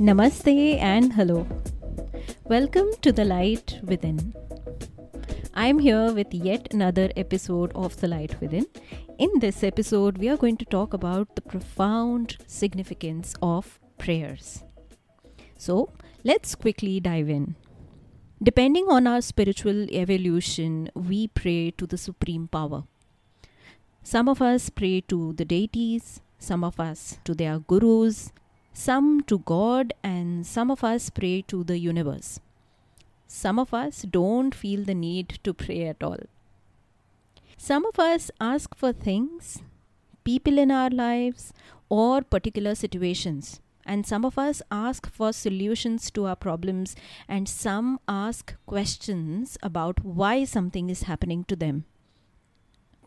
Namaste and hello. Welcome to The Light Within. I'm here with yet another episode of The Light Within. In this episode, we are going to talk about the profound significance of prayers. So, let's quickly dive in. Depending on our spiritual evolution, we pray to the Supreme Power. Some of us pray to the deities, some of us to their gurus, some to God, and some of us pray to the universe. Some of us don't feel the need to pray at all. Some of us ask for things, people in our lives, or particular situations. And some of us ask for solutions to our problems, and some ask questions about why something is happening to them.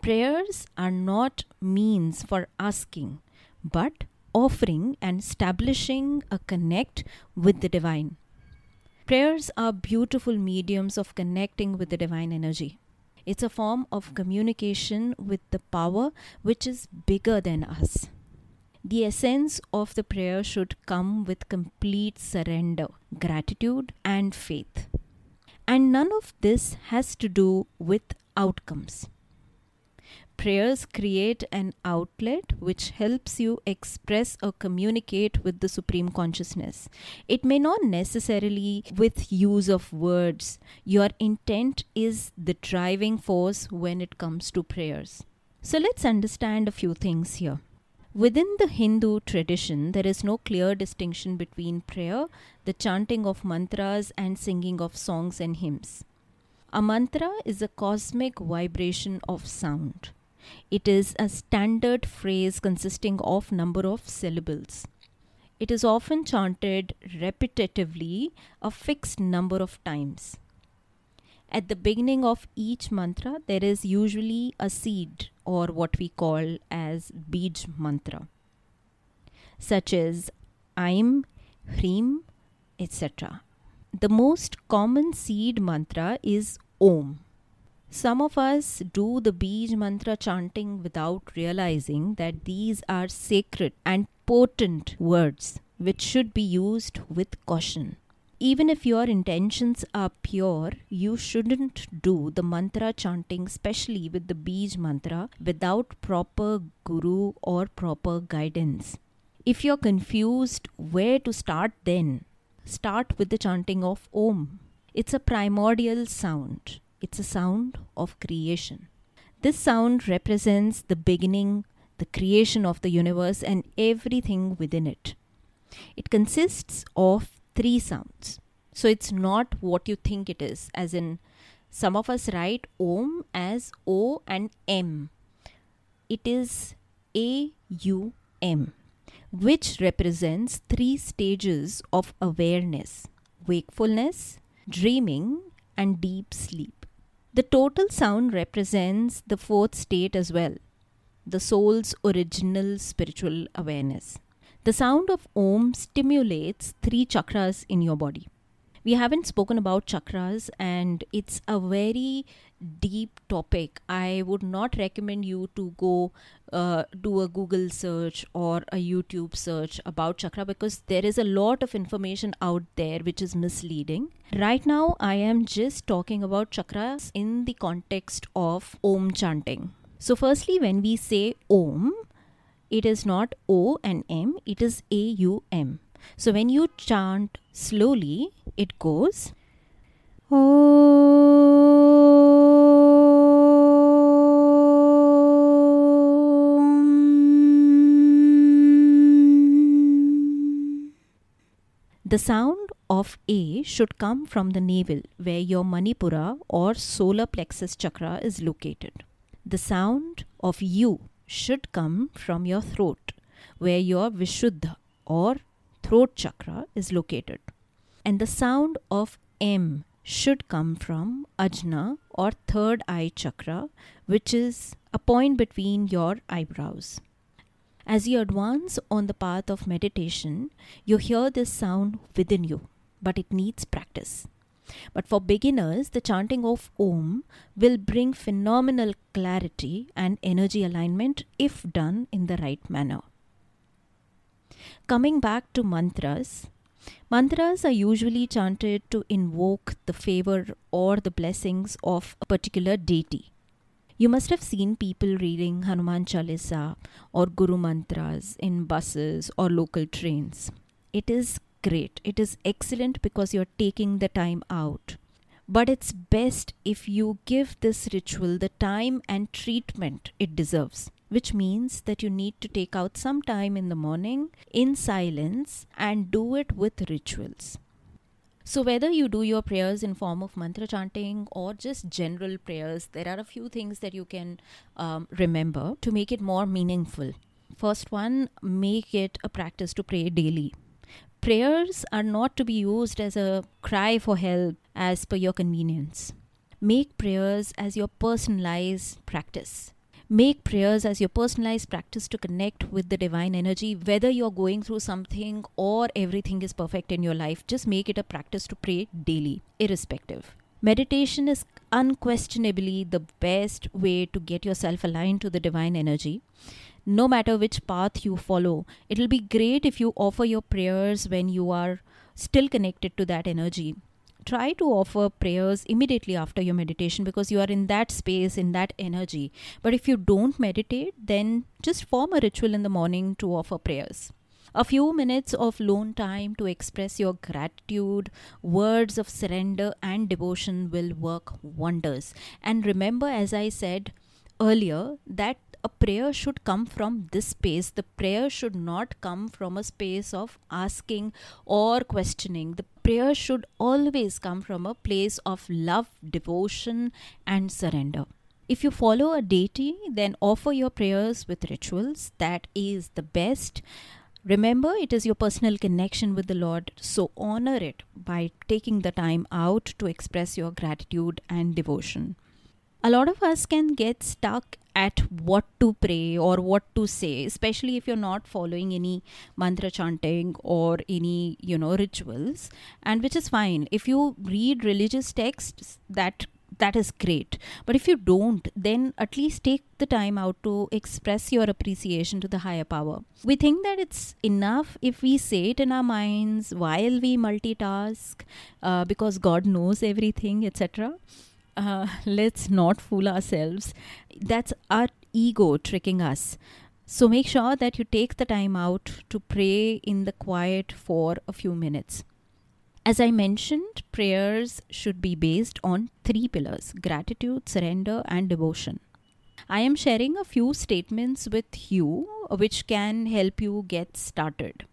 Prayers are not means for asking, but offering and establishing a connect with the divine. Prayers are beautiful mediums of connecting with the divine energy. It's a form of communication with the power which is bigger than us. The essence of the prayer should come with complete surrender, gratitude, and faith. And none of this has to do with outcomes. Prayers create an outlet which helps you express or communicate with the Supreme Consciousness. It may not necessarily with use of words. Your intent is the driving force when it comes to prayers. So let's understand a few things here. Within the Hindu tradition, there is no clear distinction between prayer, the chanting of mantras, and singing of songs and hymns. A mantra is a cosmic vibration of sound. It is a standard phrase consisting of number of syllables. It is often chanted repetitively a fixed number of times. At the beginning of each mantra, there is usually a seed or what we call as Bij mantra, such as Aim, Hrim, etc. The most common seed mantra is Om. Some of us do the Bij mantra chanting without realizing that these are sacred and potent words which should be used with caution. Even if your intentions are pure, you shouldn't do the mantra chanting, especially with the Bij mantra, without proper guru or proper guidance. If you're confused where to start, then start with the chanting of Om. It's a primordial sound it's a sound of creation. This sound represents the beginning, the creation of the universe, and everything within it. It consists of three sounds. So it's not what you think it is, as in, some of us write Om as O and M. It is A U M, which represents three stages of awareness wakefulness, dreaming, and deep sleep. The total sound represents the fourth state as well, the soul's original spiritual awareness. The sound of Om stimulates three chakras in your body. We haven't spoken about chakras, and it's a very deep topic. I would not recommend you to go uh, do a Google search or a YouTube search about chakra because there is a lot of information out there which is misleading. Right now, I am just talking about chakras in the context of Om chanting. So, firstly, when we say Om, it is not O and M, it is A U M. So, when you chant slowly, it goes The sound of A should come from the navel where your Manipura or solar plexus chakra is located. The sound of U should come from your throat where your Vishuddha or throat chakra is located. And the sound of M should come from Ajna or third eye chakra, which is a point between your eyebrows. As you advance on the path of meditation, you hear this sound within you, but it needs practice. But for beginners, the chanting of Om will bring phenomenal clarity and energy alignment if done in the right manner. Coming back to mantras, Mantras are usually chanted to invoke the favor or the blessings of a particular deity. You must have seen people reading Hanuman Chalisa or Guru Mantras in buses or local trains. It is great. It is excellent because you're taking the time out. But it's best if you give this ritual the time and treatment it deserves, which means that you need to take out some time in the morning in silence and do it with rituals. So whether you do your prayers in form of mantra chanting or just general prayers, there are a few things that you can um, remember to make it more meaningful. First one, make it a practice to pray daily prayers are not to be used as a cry for help as per your convenience. Make prayers as your personalized practice. Make prayers as your personalized practice to connect with the divine energy, whether you're going through something or everything is perfect in your life. Just make it a practice to pray daily, irrespective. Meditation is unquestionably the best way to get yourself aligned to the divine energy no matter which path you follow. It'll be great if you offer your prayers when you are still connected to that energy. Try to offer prayers immediately after your meditation because you are in that space, in that energy. But if you don't meditate, then just form a ritual in the morning to offer prayers. A few minutes of lone time to express your gratitude, words of surrender, and devotion will work wonders. And remember, as I said earlier, that a prayer should come from this space. The prayer should not come from a space of asking or questioning. The prayer should always come from a place of love, devotion, and surrender. If you follow a deity, then offer your prayers with rituals. That is the best. Remember, it is your personal connection with the Lord, so honor it by taking the time out to express your gratitude and devotion a lot of us can get stuck at what to pray or what to say especially if you're not following any mantra chanting or any you know rituals and which is fine. If you read religious texts that that is great. But if you don't then at least take the time out to express your appreciation to the higher power. We think that it's enough if we say it in our minds while we multitask uh, because god knows everything etc uh, let's not fool ourselves. That's our ego tricking us. So make sure that you take the time out to pray in the quiet for a few minutes. As I mentioned, prayers should be based on three pillars gratitude, surrender, and devotion. I am sharing a few statements with you which can help you get started.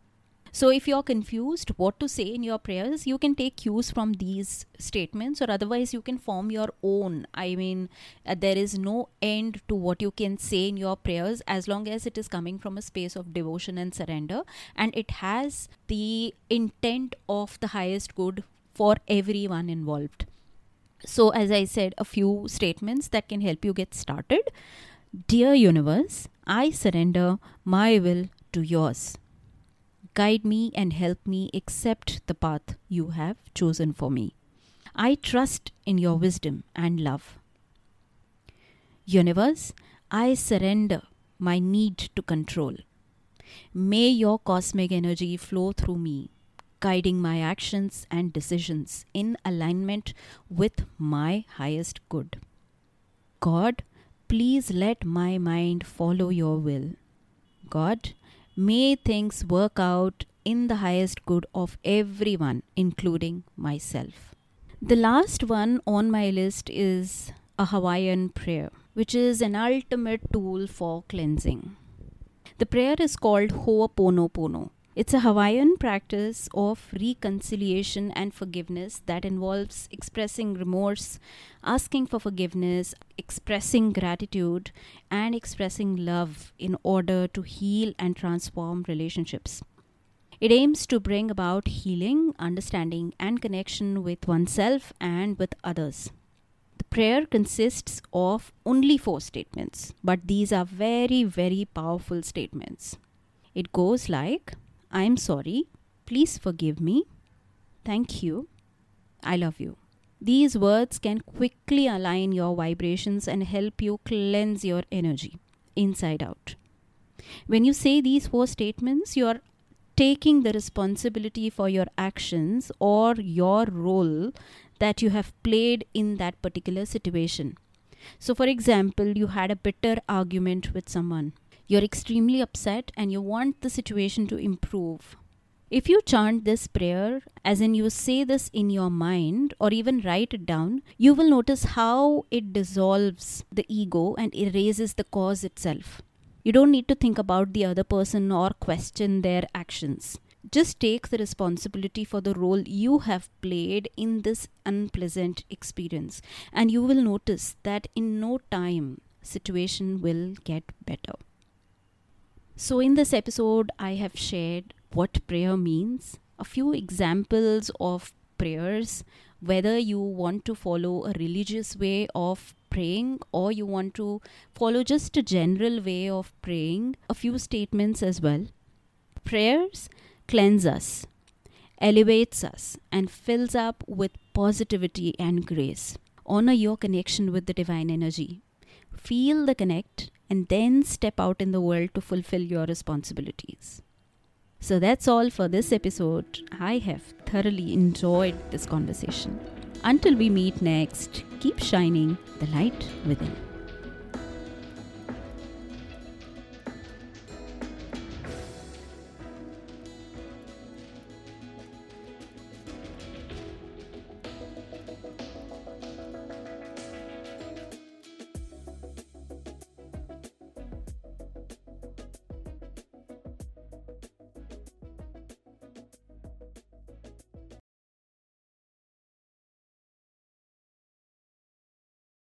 So, if you're confused what to say in your prayers, you can take cues from these statements, or otherwise, you can form your own. I mean, uh, there is no end to what you can say in your prayers as long as it is coming from a space of devotion and surrender, and it has the intent of the highest good for everyone involved. So, as I said, a few statements that can help you get started. Dear universe, I surrender my will to yours. Guide me and help me accept the path you have chosen for me. I trust in your wisdom and love. Universe, I surrender my need to control. May your cosmic energy flow through me, guiding my actions and decisions in alignment with my highest good. God, please let my mind follow your will. God, May things work out in the highest good of everyone, including myself. The last one on my list is a Hawaiian prayer, which is an ultimate tool for cleansing. The prayer is called Ho'oponopono, it's a Hawaiian practice of reconciliation and forgiveness that involves expressing remorse, asking for forgiveness, expressing gratitude, and expressing love in order to heal and transform relationships. It aims to bring about healing, understanding, and connection with oneself and with others. The prayer consists of only four statements, but these are very, very powerful statements. It goes like I'm sorry. Please forgive me. Thank you. I love you. These words can quickly align your vibrations and help you cleanse your energy inside out. When you say these four statements, you are taking the responsibility for your actions or your role that you have played in that particular situation. So, for example, you had a bitter argument with someone. You're extremely upset and you want the situation to improve. If you chant this prayer, as in you say this in your mind or even write it down, you will notice how it dissolves the ego and erases the cause itself. You don't need to think about the other person or question their actions. Just take the responsibility for the role you have played in this unpleasant experience, and you will notice that in no time, situation will get better. So, in this episode, I have shared what prayer means, a few examples of prayers, whether you want to follow a religious way of praying or you want to follow just a general way of praying, a few statements as well. Prayers cleanse us, elevates us, and fills up with positivity and grace. Honor your connection with the divine energy. Feel the connect and then step out in the world to fulfill your responsibilities. So that's all for this episode. I have thoroughly enjoyed this conversation. Until we meet next, keep shining the light within.